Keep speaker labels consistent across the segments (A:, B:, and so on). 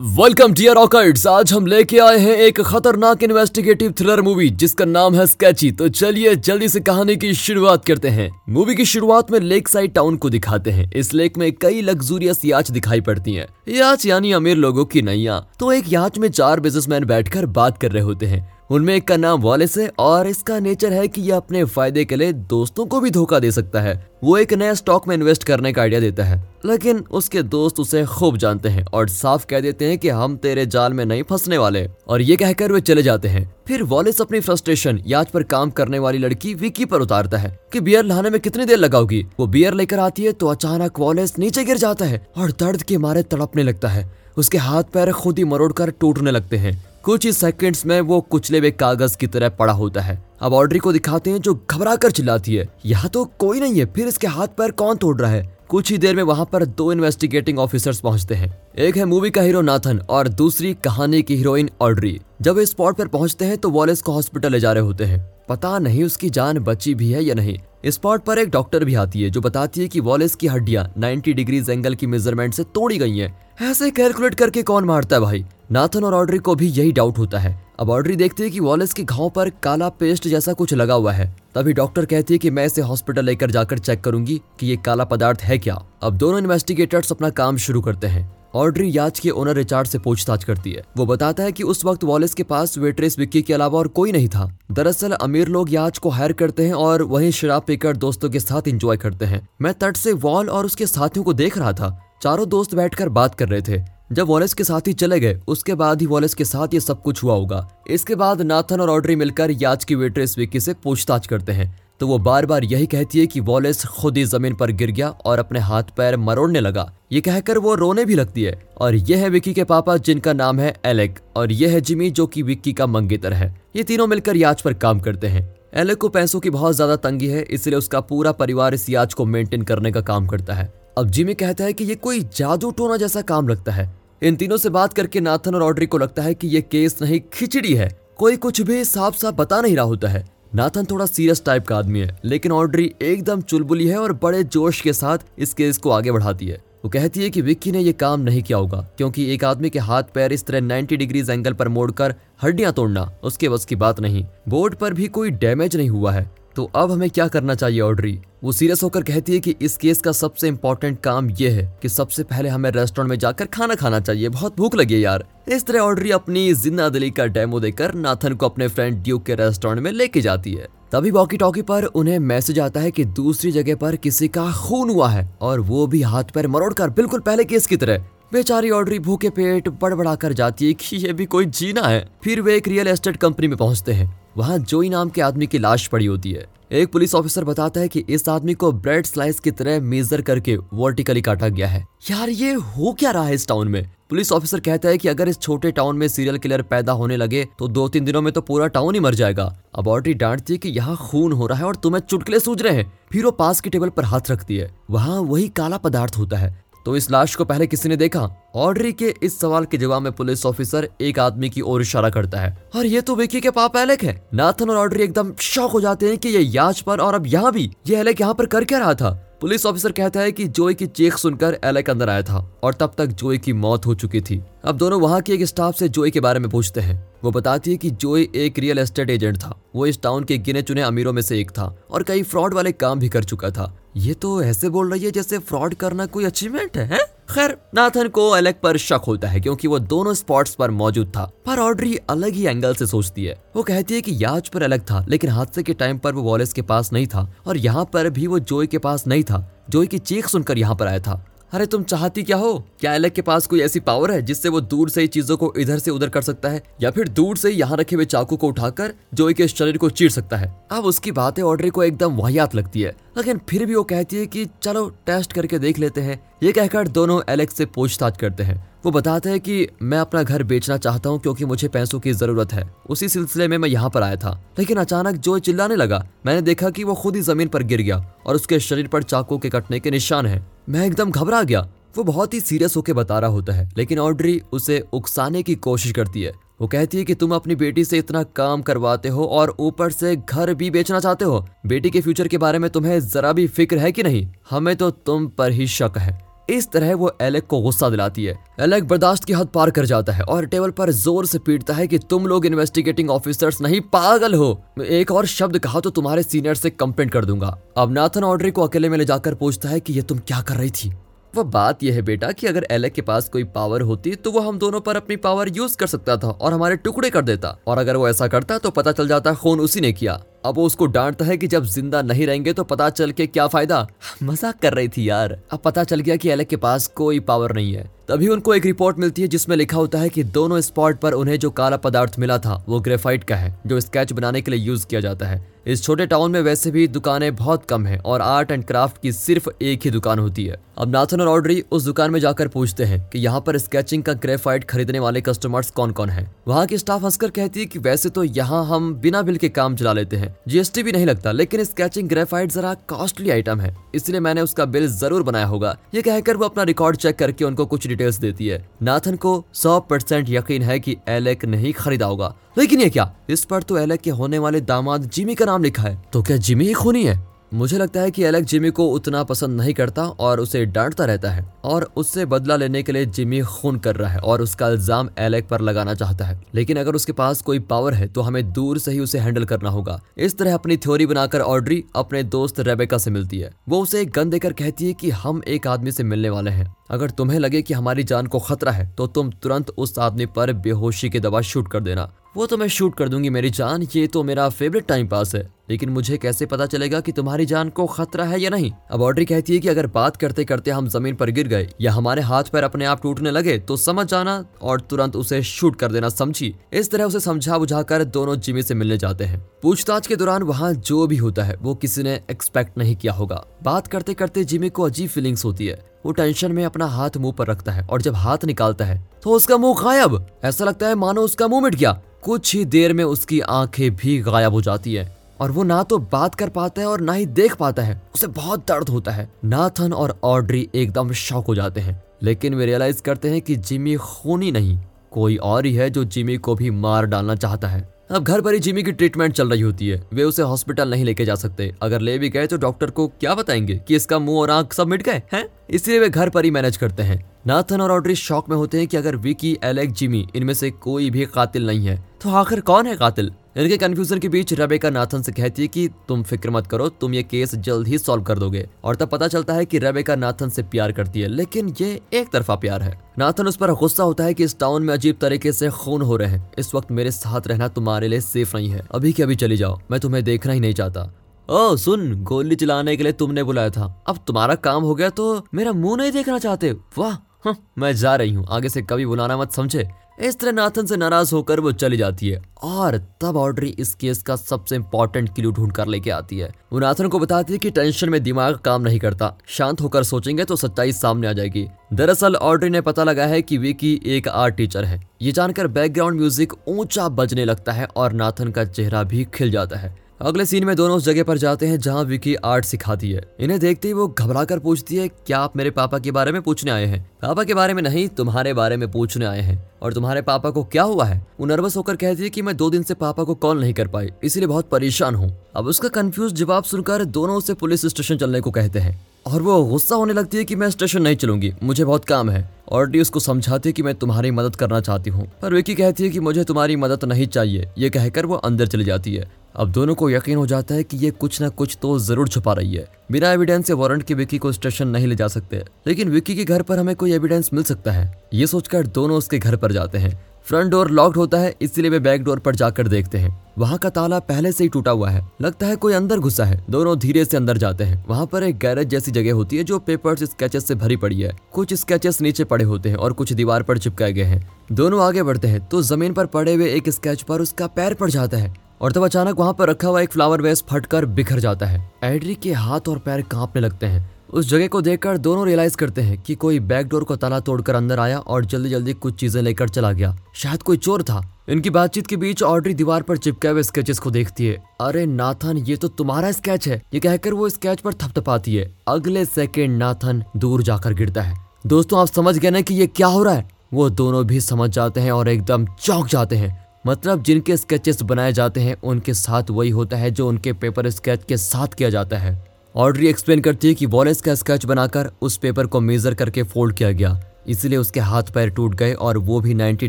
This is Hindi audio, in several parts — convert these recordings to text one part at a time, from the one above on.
A: वेलकम डियर रॉकर्ट्स आज हम लेके आए हैं एक खतरनाक इन्वेस्टिगेटिव थ्रिलर मूवी जिसका नाम है स्केची तो चलिए जल्दी से कहानी की शुरुआत करते हैं। मूवी की शुरुआत में लेक साइड टाउन को दिखाते हैं। इस लेक में कई लग्जूरियस याच दिखाई पड़ती हैं। याच यानी अमीर लोगों की नैया। तो एक याच में चार बिजनेसमैन बैठकर बात कर रहे होते हैं। उनमें एक का नाम वॉलेस है और इसका नेचर है कि यह अपने फ़ायदे के लिए दोस्तों को भी धोखा दे सकता है। वो एक नया स्टॉक में इन्वेस्ट करने का आइडिया देता है। लेकिन उसके दोस्त उसे खूब जानते हैं और साफ़ कह देते हैं कि हम तेरे जाल में नहीं फंसने वाले। और ये कहकर वे चले जाते हैं। फिर वॉलेस अपनी फ्रस्ट्रेशन याच पर काम करने वाली लड़की विकी पर उतारता है कि बियर लाने में कितनी देर लगाओगी। वो बियर लेकर आती है तो अचानक वॉलेस नीचे गिर जाता है और दर्द के मारे तड़पने लगता है। उसके हाथ पैर खुद ही मरोड़ कर टूटने लगते हैं। कुछ ही सेकंड्स में वो कुचले हुए कागज़ की तरह पड़ा होता है। अब ऑड्री को दिखाते हैं जो घबरा कर चिल्लाती है। यहाँ तो कोई नहीं है, फिर इसके हाथ पैर कौन तोड़ रहा है? कुछ ही देर में वहाँ पर दो इन्वेस्टिगेटिंग ऑफिसर्स पहुँचते हैं। एक है मूवी का हीरो नाथन और दूसरी कहानी की हीरोइन ऑड्री जब वे स्पॉट पर पहुँचते हैं तो वॉलेस को हॉस्पिटल ले जा रहे होते हैं। पता नहीं उसकी जान बची भी है या नहीं। स्पॉट पर एक डॉक्टर भी आती है, जो बताती है कि वॉलेस की हड्डियाँ 90 डिग्रीज एंगल की मेज़रमेंट से तोड़ी गई हैं। ऐसे कैलकुलेट करके कौन मारता है भाई? नाथन और ऑड्री को भी यही डाउट होता है। अब ऑड्री देखती है कि वॉलेस के घाव पर काला पेस्ट जैसा कुछ लगा हुआ है। तभी डॉक्टर कहती है कि मैं इसे हॉस्पिटल लेकर जाकर चेक करूँगी कि ये काला पदार्थ है क्या। अब दोनों इन्वेस्टिगेटर्स अपना काम शुरू करते हैं। ऑड्री याच के ओनर रिचार्ड से पूछताछ करती है। वो बताता है कि उस वक्त वॉलेस के पास वेट्रेस विक्की के अलावा और कोई नहीं था। दरअसल अमीर लोग याच को हायर करते हैं और वहीं शराब पीकर दोस्तों के साथ इंजॉय करते हैं। मैं तट से वॉल और उसके साथियों को देख रहा था। चारों दोस्त बैठकर बात कर रहे थे। जब वॉलेस के साथ ही चले गए, उसके बाद ही वॉलेस के साथ ये सब कुछ हुआ होगा। इसके बाद नाथन और ऑड्री मिलकर याच की वेट्रेस विक्की से पूछताछ करते हैं। तो वो बार बार यही कहती है कि वॉलेस खुद ही ज़मीन पर गिर गया और अपने हाथ पैर मरोड़ने लगा। ये कहकर वो रोने भी लगती है। और ये है विक्की के पापा, जिनका नाम है एलेक। और ये है जिमी, जो कि विक्की का मंगेतर है। ये तीनों मिलकर याच पर काम करते हैं। एलेक को पैसों की बहुत ज़्यादा तंगी है, इसलिए उसका पूरा परिवार इस याच को मेंटेन करने का काम करता है। अब जिमी कहता है कि ये कोई जादू टोना जैसा काम लगता है। इन तीनों से बात करके नाथन और ऑड्री को लगता है कि ये केस नहीं, खिचड़ी है। कोई कुछ भी साफ़ साफ़ बता नहीं रहा होता है। नाथन थोड़ा सीरियस टाइप का आदमी है, लेकिन ऑड्री एकदम चुलबुली है और बड़े जोश के साथ इस केस को आगे बढ़ाती है। वो कहती है कि विक्की ने ये काम नहीं किया होगा, क्योंकि एक आदमी के हाथ पैर इस तरह 90 डिग्रीज एंगल पर मोड़कर हड्डियाँ तोड़ना, उसके बस की बात नहीं। बोर्ड पर भी कोई डैमेज नहीं हुआ है। तो अब हमें क्या करना चाहिए ऑड्री वो सीरियस होकर कहती है कि इस केस का सबसे इम्पोर्टेंट काम ये है कि सबसे पहले हमें रेस्टोरेंट में जाकर खाना खाना चाहिए। बहुत भूख लगी है यार। इस तरह ऑड्री अपनी ज़िंदा दिली का डेमो देकर नाथन को अपने फ्रेंड ड्यूक के रेस्टोरेंट में लेके जाती है। तभी वॉकी टॉकी पर उन्हें मैसेज आता है कि दूसरी जगह पर किसी का खून हुआ है और वो भी हाथ पैर मरोड़ कर बिल्कुल पहले केस की तरह। बेचारी ऑड्री भूखे पेट बड़बड़ा कर जाती है कि ये भी कोई जीना है। फिर वे एक रियल एस्टेट कंपनी में पहुँचते हैं। वहाँ जोई नाम के आदमी की लाश पड़ी होती है। एक पुलिस ऑफिसर बताता है कि इस आदमी को ब्रेड स्लाइस की तरह मेजर करके वर्टिकली काटा गया है। यार, ये हो क्या रहा है इस टाउन में? पुलिस ऑफिसर कहता है कि अगर इस छोटे टाउन में सीरियल किलर पैदा होने लगे तो दो तीन दिनों में तो पूरा टाउन ही मर जाएगा। अब ऑड्री डांटती है कि यहाँ खून हो रहा है और तुम्हें चुटकले सूझ रहे हैं। फिर वो पास की टेबल पर हाथ रखती है। वहाँ वही काला पदार्थ होता है। तो इस लाश को पहले किसी ने देखा? ऑड्री के इस सवाल के जवाब में पुलिस ऑफिसर एक आदमी की ओर इशारा करता है। और ये तो विकी के पाप एलेक है। नाथन और ऑड्री एकदम शौक हो जाते हैं कि ये याच पर और अब यहाँ भी, ये एलेक यहाँ पर कर क्या रहा था? पुलिस ऑफिसर कहता है कि जोई की चीख सुनकर एलेक अंदर आया था और तब तक जोई की मौत हो चुकी थी। अब दोनों वहाँ के एक स्टाफ से जोई के बारे में पूछते हैं। वो बताती है कि जोई एक रियल एस्टेट एजेंट था। वो इस टाउन के गिने चुने अमीरों में से एक था और कई फ्रॉड वाले काम भी कर चुका था। ये तो ऐसे बोल रही है जैसे फ्रॉड करना कोई अचीवमेंट है, है? खैर नाथन को अलग पर शक होता है क्योंकि वो दोनों स्पॉट्स पर मौजूद था पर ऑड्री अलग ही एंगल से सोचती है। वो कहती है कि याच पर अलग था लेकिन हादसे के टाइम पर वो वॉलेस के पास नहीं था और यहाँ पर भी वो जोई के पास नहीं था। जोई की चीख सुनकर यहाँ पर आया था। अरे तुम चाहती क्या हो? क्या एलेक के पास कोई ऐसी पावर है जिससे वो दूर से ही चीज़ों को इधर से उधर कर सकता है? या फिर दूर से यहाँ रखे हुए चाकू को उठाकर जोई के शरीर को चीर सकता है? अब उसकी बातें ऑर्डर को एकदम वाहियात लगती है। लेकिन फिर भी वो कहती है कि चलो टेस्ट करके देख लेते हैं। ये कहकर दोनों एलेक्स से पूछताछ करते हैं। वो बताते हैं कि मैं अपना घर बेचना चाहता हूँ क्योंकि मुझे पैसों की ज़रूरत है। उसी सिलसिले में मैं यहाँ पर आया था। लेकिन अचानक जो चिल्लाने लगा, मैंने देखा कि वो खुद ही ज़मीन पर गिर गया और उसके शरीर पर चाकू के कटने के निशान है। मैं एकदम घबरा गया। वो बहुत ही सीरियस होकर बता रहा होता है, लेकिन ऑड्री उसे उकसाने की कोशिश करती है। वो कहती है कि तुम अपनी बेटी से इतना काम करवाते हो और ऊपर से घर भी बेचना चाहते हो। बेटी के फ्यूचर के बारे में तुम्हें जरा भी फ़िक्र है कि नहीं? हमें तो तुम पर ही शक है। इस तरह वो एलेक को गुस्सा दिलाती है। एलेक बर्दाश्त की हद पार कर जाता है और टेबल पर ज़ोर से पीटता है कि तुम लोग इन्वेस्टिगेटिंग ऑफिसर्स नहीं, पागल हो। एक और शब्द कहा तो तुम्हारे सीनियर से कंप्लेंट कर दूँगा। अब नाथन ऑर्डरी को अकेले में ले जाकर पूछता है कि ये तुम क्या कर रही थी? वो बात यह है बेटा कि अगर एलेक के पास कोई पावर होती तो वो हम दोनों पर अपनी पावर यूज़ कर सकता था और हमारे टुकड़े कर देता। और अगर वो ऐसा करता तो पता चल जाता, खून उसी ने किया। अब वो उसको डांटता है कि जब ज़िंदा नहीं रहेंगे तो पता चल के क्या फ़ायदा। मज़ाक कर रही थी यार। अब पता चल गया कि एलेक के पास कोई पावर नहीं है। तभी उनको एक रिपोर्ट मिलती है जिसमें लिखा होता है कि दोनों स्पॉट पर उन्हें जो काला पदार्थ मिला था, वो ग्रेफाइट का है, जो स्केच बनाने के लिए यूज़ किया जाता है। इस छोटे टाउन में वैसे भी दुकानें बहुत कम हैं और आर्ट एंड क्राफ्ट की सिर्फ़ एक ही दुकान होती है। अब नाथन और ऑर्डरी उस दुकान में जाकर पूछते हैं कि यहाँ पर स्केचिंग का ग्रेफाइट खरीदने वाले कस्टमर्स कौन कौन है। वहाँ की स्टाफ हंसकर कहती है कि वैसे तो यहाँ हम बिना बिल के काम चला लेते हैं। जीएसटी भी नहीं लगता, लेकिन स्केचिंग ग्रेफाइट जरा कॉस्टली आइटम है। इसलिए मैंने उसका बिल ज़रूर बनाया होगा। ये कहकर वो अपना रिकॉर्ड चेक करके उनको कुछ डिटेल्स देती है। नाथन को सौ परसेंट यकीन है की एलेक नहीं खरीदा होगा। लेकिन ये क्या? इस पर तो एलेक के होने वाले दामाद जिमी का नाम लिखा है। तो क्या जिमी ही खूनी है? मुझे लगता है कि एलेक्स जिमी को उतना पसंद नहीं करता और उसे डांटता रहता है और उससे बदला लेने के लिए जिमी खून कर रहा है और उसका इल्ज़ाम एलेक पर लगाना चाहता है। लेकिन अगर उसके पास कोई पावर है तो हमें दूर से ही उसे हैंडल करना होगा। इस तरह अपनी थ्योरी बनाकर ऑड्री अपने दोस्त रेबेका से मिलती है। वो उसे एक गन देकर कहती है कि हम एक आदमी से मिलने वाले हैं। अगर तुम्हें लगे कि हमारी जान को खतरा है तो तुम तुरंत उस आदमी पर बेहोशी की दवा शूट कर देना। वो तो मैं शूट कर दूँगी मेरी जान, ये तो मेरा फेवरेट टाइम पास है। लेकिन मुझे कैसे पता चलेगा कि तुम्हारी जान को खतरा है या नहीं? अब ऑड्री कहती है कि अगर बात करते करते हम ज़मीन पर गिर गए या हमारे हाथ पैर अपने आप टूटने लगे तो समझ जाना और तुरंत उसे शूट कर देना समझी। इस तरह उसे समझा बुझा कर दोनों जिमी से मिलने जाते हैं। पूछताछ के दौरान वहाँ जो भी होता है, वो किसी ने एक्सपेक्ट नहीं किया होगा। बात करते करते जिमी को अजीब फीलिंग्स होती है। वो टेंशन में अपना हाथ मुँह पर रखता है और जब हाथ निकालता है तो उसका मुँह गायब। ऐसा लगता है मानो उसका मुँह मिट गया। कुछ ही देर में उसकी आँखें भी गायब हो जाती है और वो ना तो बात कर पाता है और ना ही देख पाता है। उसे बहुत दर्द होता है। नाथन और ऑड्री एकदम शौक हो जाते हैं, लेकिन वे रियलाइज़ करते हैं कि जिमी खूनी नहीं, कोई और ही है जो जिमी को भी मार डालना चाहता है। अब घर पर ही जिमी की ट्रीटमेंट चल रही होती है। वे उसे हॉस्पिटल नहीं लेके जा सकते। अगर ले भी गए तो डॉक्टर को क्या बताएँगे कि इसका मुँह और आँख सब मिट गए, हैं? इसलिए वे घर पर ही मैनेज करते हैं। नाथन और ऑड्री शॉक में होते हैं कि अगर विकी एलेक्स जिमी, इनमें से कोई भी कातिल नहीं है तो आखिर कौन है कातिल? इनके कंफ्यूजन के बीच रेबेका नाथन से कहती है कि तुम फ़िक्र मत करो तुम ये केस जल्द ही सॉल्व कर दोगे। और तब पता चलता है कि रेबेका नाथन से प्यार करती है लेकिन ये एक तरफा प्यार है। नाथन उस पर गुस्सा होता है कि इस टाउन में अजीब तरीके से खून हो रहे हैं। इस वक्त मेरे साथ रहना तुम्हारे लिए सेफ़ नहीं है। अभी के अभी चली जाओ मैं तुम्हें देखना ही नहीं चाहता। ओ सुन गोली चलाने के लिए तुमने बुलाया था। अब तुम्हारा काम हो गया तो मेरा मुँह नहीं देखना चाहते। वाह हाँ, मैं जा रही हूँ। आगे से कभी बुलाना मत समझे। इस तरह नाथन से नाराज़ होकर वो चली जाती है और तब ऑड्री इस केस का सबसे इंपॉर्टेंट क्लू ढूंढ कर लेके आती है। वो नाथन को बताती है कि टेंशन में दिमाग काम नहीं करता। शांत होकर सोचेंगे तो सच्चाई सामने आ जाएगी। दरअसल ऑड्री ने पता लगा है कि विकी एक आर्ट टीचर है। ये जानकर बैकग्राउंड म्यूज़िक ऊँचा बजने लगता है और नाथन का चेहरा भी खिल जाता है। अगले सीन में दोनों उस जगह पर जाते हैं जहाँ विकी आर्ट सिखाती है। इन्हें देखते ही वो घबरा कर पूछती है, क्या आप मेरे पापा के बारे में पूछने आए हैं? पापा के बारे में नहीं, तुम्हारे बारे में पूछने आए हैं। और तुम्हारे पापा को क्या हुआ है? वो नर्वस होकर कहती है कि मैं दो दिन से पापा को कॉल नहीं कर पाई, इसीलिए बहुत परेशान हूँ। अब उसका कंफ्यूज जवाब सुनकर दोनों उसे पुलिस स्टेशन चलने को कहते हैं। और वो गुस्सा होने लगती है कि मैं स्टेशन नहीं चलूँगी, मुझे बहुत काम है। और डी उसको समझाती है कि मैं तुम्हारी मदद करना चाहती हूँ। पर विकी कहती है कि मुझे तुम्हारी मदद नहीं चाहिए, ये कहकर वो अंदर चली जाती है। अब दोनों को यकीन हो जाता है कि ये कुछ ना कुछ तो ज़रूर छुपा रही है। बिना एविडेंस से वारंट के विकी को स्टेशन नहीं ले जा सकते। लेकिन विकी के घर पर हमें कोई एविडेंस मिल सकता है। ये सोचकर दोनों उसके घर पर जाते हैं। फ्रंट डोर लॉक्ड होता है, इसलिए वे बैक डोर पर जाकर देखते हैं। वहाँ का ताला पहले से ही टूटा हुआ है। लगता है कोई अंदर घुसा है। दोनों धीरे से अंदर जाते हैं। वहाँ पर एक गैरेज जैसी जगह होती है जो पेपर्स स्केचेस से भरी पड़ी है। कुछ स्केचेस नीचे पड़े होते हैं और कुछ दीवार पर चिपकाए गए हैं। दोनों आगे बढ़ते हैं। तो ज़मीन पर पड़े हुए एक स्केच पर उसका पैर पड़ जाता है। और तब अचानक वहाँ पर रखा हुआ एक फ्लावर वेस्ट फटकर बिखर जाता है। एड्री के हाथ और पैर कांपने लगते हैं। उस जगह को देखकर दोनों रियलाइज़ करते हैं कि कोई बैक डोर को ताला तोड़कर अंदर आया और जल्दी जल्दी कुछ चीज़ें लेकर चला गया। शायद कोई चोर था। इनकी बातचीत के बीच ऑड्री दीवार पर चिपके हुए स्केचेस को देखती है। अरे नाथन, ये तो तुम्हारा स्केच है। ये कहकर वो स्केच पर थपथपाती है। अगले सेकेंड नाथन दूर जाकर गिरता है। दोस्तों, आप समझ गए ना कि ये क्या हो रहा है? वो दोनों भी समझ जाते हैं और एकदम चौंक जाते हैं। मतलब जिनके स्केचेस बनाए जाते हैं, उनके साथ वही होता है जो उनके पेपर स्केच के साथ किया जाता है। ऑड्री एक्सप्लेन करती है कि वॉलेस का स्केच बनाकर उस पेपर को मेजर करके फोल्ड किया गया। इसलिए उसके हाथ पैर टूट गए और वो भी 90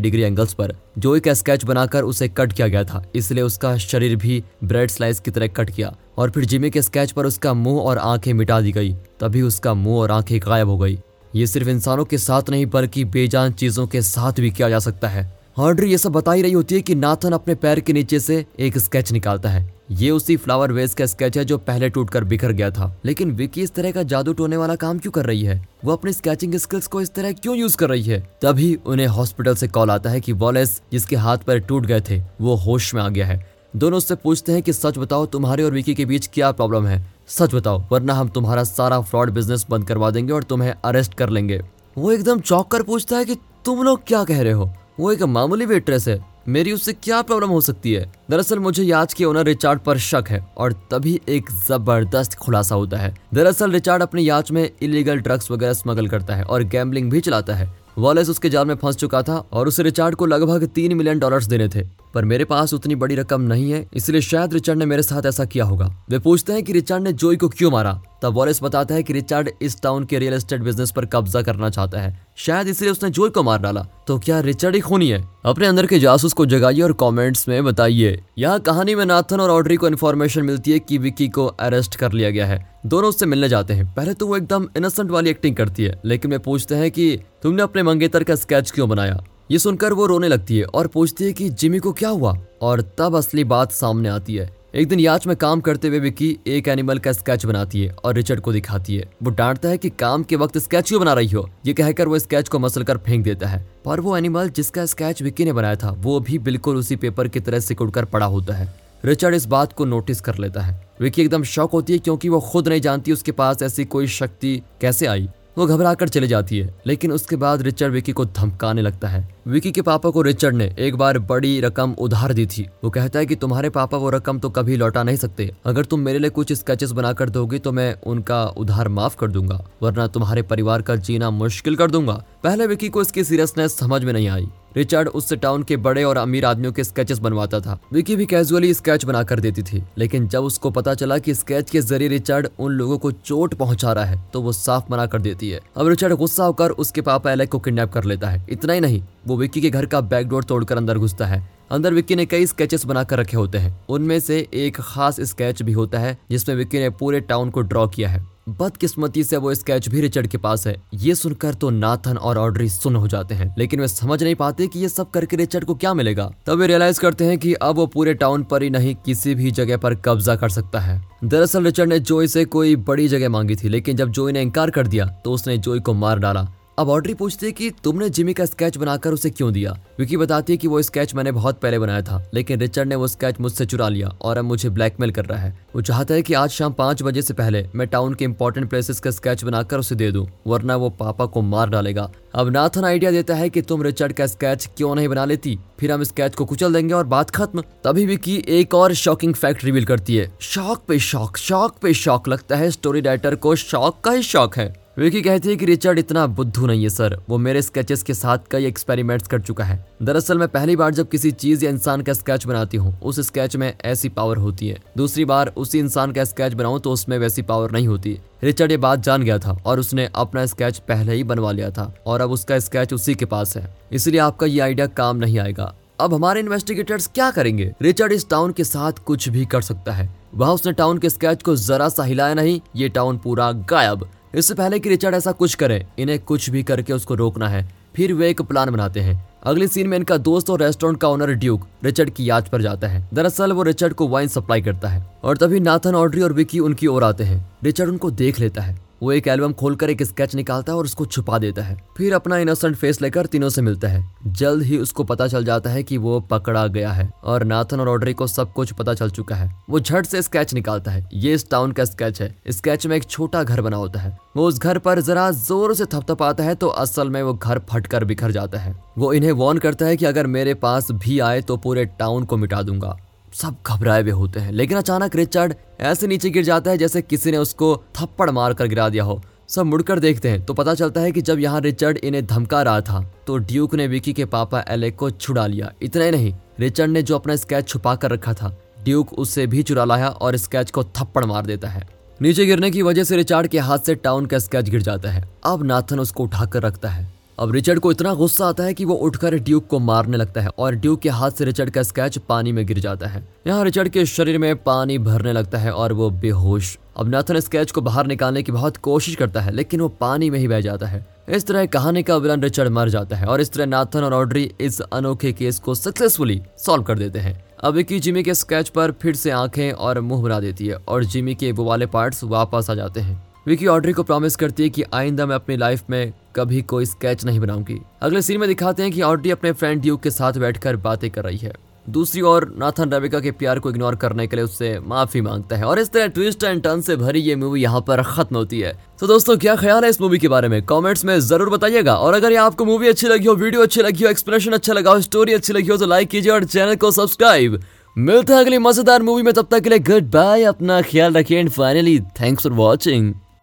A: डिग्री एंगल्स पर। जोई का स्केच बनाकर उसे कट किया गया था। इसलिए उसका शरीर भी ब्रेड स्लाइस की तरह कट किया और फिर जिमी के स्केच पर उसका मुँह और आँखें मिटा दी गई। तभी उसका मुँह और आँखें गायब हो गई। ये सिर्फ़ इंसानों के साथ नहीं, बल्कि बेजान चीज़ों के साथ भी किया जा सकता है। ऑड्री ये सब बता ही रही होती है कि नाथन अपने पैर के नीचे से एक स्केच निकालता है। ये उसी फ्लावर वेस का स्केच है जो पहले टूटकर बिखर गया था। लेकिन विकी इस तरह का जादू टोने वाला काम क्यों कर रही है? वो अपने स्केचिंग स्किल्स को इस तरह क्यों यूज़ कर रही है? तभी उन्हें हॉस्पिटल से कॉल आता है कि वॉलेस, जिसके हाथ पर टूट गए थे, वो होश में आ गया है। दोनों उससे पूछते हैं कि सच बताओ, तुम्हारे और विकी के बीच क्या प्रॉब्लम है? सच बताओ, वरना हम तुम्हारा सारा फ्रॉड बिज़नेस बंद करवा देंगे और तुम्हें अरेस्ट कर लेंगे। वो एकदम चौक कर पूछता है कि तुम लोग क्या कह रहे हो? वो एक मामूली वेट्रेस है। मेरी उससे क्या प्रॉब्लम हो सकती है? दरअसल मुझे याच के ओनर रिचार्ड पर शक है और तभी एक ज़बरदस्त खुलासा होता है। दरअसल रिचार्ड अपनी याच में इलीगल ड्रग्स वगैरह स्मगल करता है और गैम्बलिंग भी चलाता है। वॉलेस उसके जाल में फंस चुका था और उसे रिचार्ड को लगभग तीन मिलियन डॉलर्स देने थे। पर मेरे पास उतनी बड़ी रकम नहीं है, इसलिए शायद रिचर्ड ने मेरे साथ ऐसा किया होगा। वे पूछते हैं कि रिचर्ड ने जोई को क्यों मारा? तब वॉलेस बताता है कि रिचर्ड इस टाउन के रियल एस्टेट बिज़नेस पर कब्जा करना चाहता है। शायद इसलिए उसने जोई को मार डाला। तो क्या रिचर्ड ही खूनी है? अपने अंदर के जासूस को जगाइए और कमेंट्स में बताइए। यहाँ कहानी में नाथन और ऑड्री को इन्फॉर्मेशन मिलती है कि विकी को अरेस्ट कर लिया गया है। दोनों उससे मिलने जाते हैं। पहले तो वो एकदम इनोसेंट वाली एक्टिंग करती है, लेकिन वे पूछते हैं कि तुमने अपने मंगेतर का स्केच क्यों बनाया? ये सुनकर वो रोने लगती है और पूछती है कि जिमी को क्या हुआ? और तब असली बात सामने आती है। एक दिन याच में काम करते हुए विकी एक एनिमल का स्केच बनाती है और रिचर्ड को दिखाती है। वो डांटता है कि काम के वक्त स्केच क्यों बना रही हो? ये कहकर वो स्केच को मसल कर फेंक देता है। पर वो एनिमल जिसका स्केच विकी ने बनाया था, वो भी बिल्कुल उसी पेपर की तरह सिकुड़ कर पड़ा होता है। रिचर्ड इस बात को नोटिस कर लेता है। विकी एकदम शौक होती है क्योंकि वो खुद नहीं जानती उसके पास ऐसी कोई शक्ति कैसे आई। वो घबरा कर चले जाती है, लेकिन उसके बाद रिचर्ड विकी को धमकाने लगता है। विकी के पापा को रिचर्ड ने एक बार बड़ी रकम उधार दी थी। वो कहता है कि तुम्हारे पापा वो रकम तो कभी लौटा नहीं सकते। अगर तुम मेरे लिए कुछ स्केचेस बनाकर दोगी तो मैं उनका उधार माफ़ कर दूँगा, वरना तुम्हारे परिवार का जीना मुश्किल कर दूँगा। पहले विकी को इसकी सीरियसनेस समझ में नहीं आई। रिचर्ड उससे टाउन के बड़े और अमीर आदमियों के स्केचेस बनवाता था। विकी भी कैजुअली स्केच बनाकर देती थी, लेकिन जब उसको पता चला कि स्केच के ज़रिए रिचर्ड उन लोगों को चोट पहुँचा रहा है तो वो साफ़ मना कर देती है। अब रिचर्ड गुस्सा होकर उसके पापा एलेक को किडनैप कर लेता है। इतना ही नहीं, वो विक्की के घर का बैकडोर तोड़कर अंदर घुसता है। अंदर विक्की ने कई स्केचेस बनाकर रखे होते हैं। उनमें से एक खास स्केच भी होता है, जिसमें विक्की ने पूरे टाउन को ड्रॉ किया है। बदकिस्मती से वो स्केच भी रिचर्ड के पास है। ये सुनकर तो नाथन और ऑड्री सुन हो जाते हैं, लेकिन वे समझ नहीं पाते कि ये सब करके रिचर्ड को क्या मिलेगा। तब वे रियलाइज़ करते हैं कि अब वो पूरे टाउन पर ही नहीं, किसी भी जगह पर कब्जा कर सकता है। दरअसल रिचर्ड ने जोई से कोई बड़ी जगह मांगी थी, लेकिन जब जोई ने इनकार कर दिया तो उसने जोई को मार डाला। अब ऑड्री पूछती है कि तुमने जिमी का स्केच बनाकर उसे क्यों दिया? विकी बताती है कि वो स्केच मैंने बहुत पहले बनाया था, लेकिन रिचर्ड ने वो स्केच मुझसे चुरा लिया और अब मुझे ब्लैकमेल कर रहा है। वो चाहता है कि आज शाम पाँच बजे से पहले मैं टाउन के इंपॉर्टेंट प्लेसेस का स्केच बनाकर उसे दे दूँ, वरना वो पापा को मार डालेगा। अब नाथन आइडिया देता है कि तुम रिचर्ड का स्केच क्यों नहीं बना लेती? फिर हम स्केच को कुचल देंगे और बात खत्म। तभी विकी एक और शॉकिंग फैक्ट रिवील करती है। शॉक पे शॉक शॉक पे शॉक लगता है। स्टोरी राइटर को शॉक का ही शॉक है। विकी कहती है कि रिचर्ड इतना बुद्धू नहीं है, सर। वो मेरे स्केचेस के साथ कई एक्सपेरिमेंट्स कर चुका है। दरअसल मैं पहली बार जब किसी चीज़ या इंसान का स्केच बनाती हूँ, उस स्केच में ऐसी पावर होती है। दूसरी बार उसी इंसान का स्केच बनाऊँ तो उसमें वैसी पावर नहीं होती। रिचर्ड ये बात जान गया था और उसने अपना स्केच पहले ही बनवा लिया था और अब उसका स्केच उसी के पास है। इसलिए आपका ये आइडिया काम नहीं आएगा। अब हमारे इन्वेस्टिगेटर्स क्या करेंगे? रिचर्ड इस टाउन के साथ कुछ भी कर सकता है। वहाँ उसने टाउन के स्केच को जरा सा हिलाया नहीं, ये टाउन पूरा गायब। इससे पहले कि रिचर्ड ऐसा कुछ करे, इन्हें कुछ भी करके उसको रोकना है। फिर वे एक प्लान बनाते हैं। अगले सीन में इनका दोस्त और रेस्टोरेंट का ओनर ड्यूक, रिचर्ड की याद पर जाता है। दरअसल वो रिचर्ड को वाइन सप्लाई करता है और तभी नाथन, ऑड्री और विकी उनकी ओर आते हैं। रिचर्ड उनको देख लेता है। वो एक एल्बम खोलकर एक स्केच निकालता है और उसको छुपा देता है। फिर अपना इनोसेंट फेस लेकर तीनों से मिलता है। जल्द ही उसको पता चल जाता है कि वो पकड़ा गया है और नाथन और ऑड्री को सब कुछ पता चल चुका है। वो झट से स्केच निकालता है। ये इस टाउन का स्केच है। स्केच में एक छोटा घर बना होता है। वो उस घर पर जरा ज़ोर से थपथपाता है तो असल में वो घर फटकर बिखर जाता है। वो इन्हें वॉर्न करता है कि अगर मेरे पास भी आए तो पूरे टाउन को मिटा दूँगा। सब घबराए हुए होते हैं। लेकिन अचानक रिचर्ड ऐसे नीचे गिर जाता है जैसे किसी ने उसको थप्पड़ मार कर गिरा दिया हो। सब मुड़कर देखते हैं तो पता चलता है कि जब यहाँ रिचर्ड इन्हें धमका रहा था तो ड्यूक ने विकी के पापा एलेक को छुड़ा लिया। इतना ही नहीं, रिचर्ड ने जो अपना स्केच छुपा कर रखा था, ड्यूक उससे भी चुरा लाया और स्केच को थप्पड़ मार देता है। नीचे गिरने की वजह से रिचार्ड के हाथ से टाउन का स्केच गिर जाता है। अब नाथन उसको उठाकर रखता है। अब रिचर्ड को इतना गुस्सा आता है कि वो उठकर ड्यूक को मारने लगता है और ड्यूक के हाथ से रिचर्ड का स्केच पानी में गिर जाता है। यहाँ रिचर्ड के शरीर में पानी भरने लगता है और वो बेहोश। अब नाथन स्केच को बाहर निकालने की बहुत कोशिश करता है, लेकिन वो पानी में ही बह जाता है। इस तरह कहानी का विलन रिचर्ड मर जाता है और इस तरह नाथन और ऑड्री इस अनोखे केस को सक्सेसफुली सॉल्व कर देते हैं। अब विकी जिमी के स्केच पर फिर से आँखें और मुँह बना देती है और जिमी के वो वाले पार्ट्स वापस आ जाते हैं। विकी ऑड्री को प्रॉमिस करती है कि आइंदा मैं अपनी लाइफ में कभी कोई स्केच नहीं बनाऊँगी। अगले सीन में दिखाते हैं कि ऑड्री अपने फ्रेंड ड्यूक के साथ बैठकर बातें कर रही है। दूसरी ओर, नाथन रेबिका के प्यार को इग्नोर करने के लिए उससे माफ़ी माँगता है। और इस तरह ट्विस्ट एंड टर्न से भरी ये मूवी यहाँ पर खत्म होती है। तो दोस्तों, क्या ख्याल है इस मूवी के बारे में? कमेंट्स में ज़रूर बताइएगा। और अगर ये आपको मूवी अच्छी लगी हो वीडियो अच्छी लगी हो एक्सप्रेशन अच्छा लगा हो स्टोरी अच्छी लगी हो तो लाइक कीजिए और चैनल को सब्सक्राइब मिलता है अगली मज़ेदार मूवी में, तब तक के लिए गुड बाय अपना ख्याल रखिए and finally thanks for watching